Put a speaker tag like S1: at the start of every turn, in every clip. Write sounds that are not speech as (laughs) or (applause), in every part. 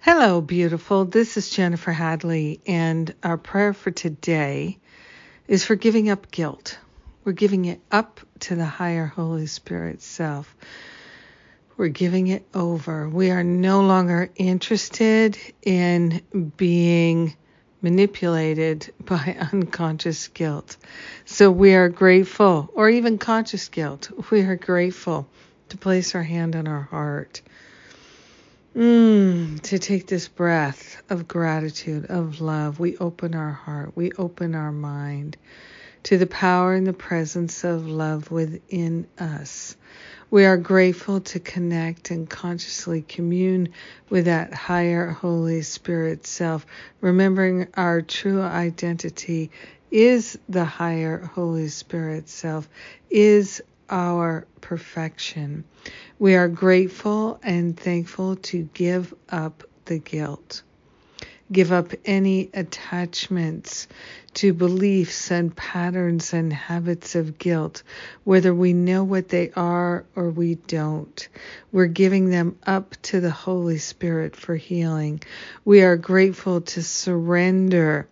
S1: Hello, beautiful. This is Jennifer Hadley, and our prayer for today is for giving up guilt. We're giving it up to the higher Holy Spirit self. We're giving it over. We are no longer interested in being manipulated by (laughs) unconscious guilt. So we are grateful, or even conscious guilt, we are grateful to place our hand on our heart. Mm, to take this breath of gratitude, of love, we open our heart, we open our mind to the power and the presence of love within us. We are grateful to connect and consciously commune with that higher Holy Spirit self, remembering our true identity is the higher Holy Spirit self, is our perfection. We are grateful and thankful to give up the guilt give up any attachments to beliefs and patterns and habits of guilt, whether we know what they are or we don't. We're giving them up to the Holy Spirit for healing. We are grateful to surrender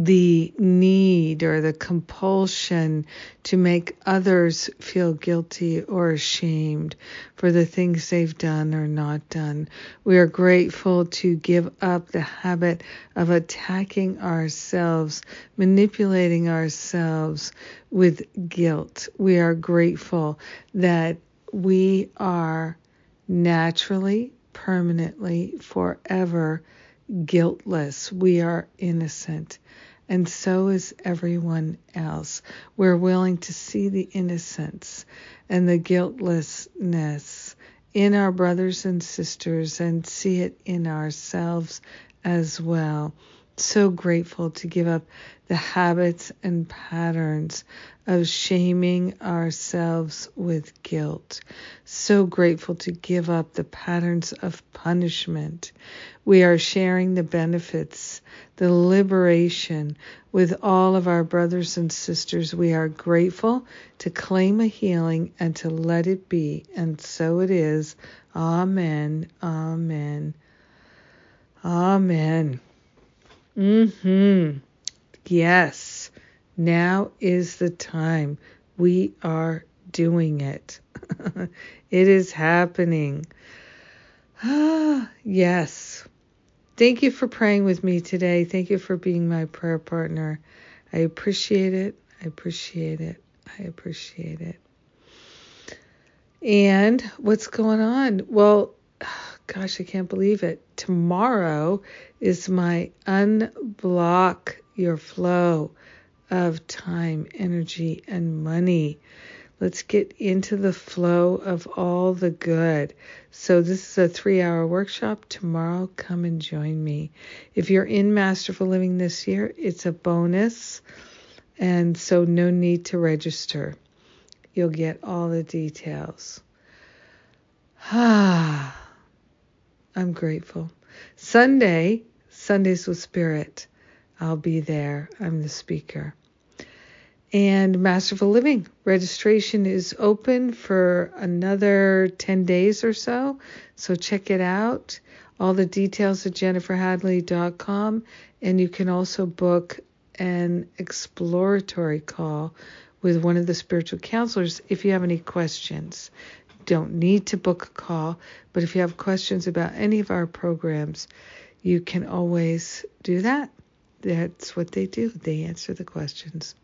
S1: the need or the compulsion to make others feel guilty or ashamed for the things they've done or not done. We are grateful to give up the habit of attacking ourselves, manipulating ourselves with guilt. We are grateful that we are naturally, permanently, forever guiltless. We are innocent and so is everyone else. We're willing to see the innocence and the guiltlessness in our brothers and sisters and see it in ourselves as well. So grateful to give up the habits and patterns of shaming ourselves with guilt. So grateful to give up the patterns of punishment. We are sharing the benefits, the liberation with all of our brothers and sisters. We are grateful to claim a healing and to let it be. And so it is. Amen. Amen. Amen. Mhm. Yes. Now is the time. We are doing it. (laughs) it is happening. Ah, yes. Thank you for praying with me today. Thank you for being my prayer partner. I appreciate it. I appreciate it. I appreciate it. And what's going on? Well, gosh, I can't believe it. Tomorrow is my unblock your flow of time, energy, and money. Let's get into the flow of all the good. So, this is a three hour workshop. Tomorrow, come and join me. If you're in Masterful Living this year, it's a bonus. And so, no need to register. You'll get all the details. (sighs) Ah, I'm grateful. Sunday, Sundays with Spirit. I'll be there. I'm the speaker. And Masterful Living registration is open for another 10 days or so. So check it out. All the details at jenniferhadley.com. And you can also book an exploratory call with one of the spiritual counselors if you have any questions. Don't need to book a call, but if you have questions about any of our programs, you can always do that. That's what they do. They answer the questions.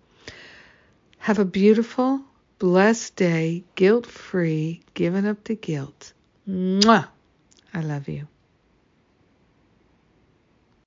S1: Have a beautiful, blessed day, guilt free, giving up the guilt. Mwah! I love you.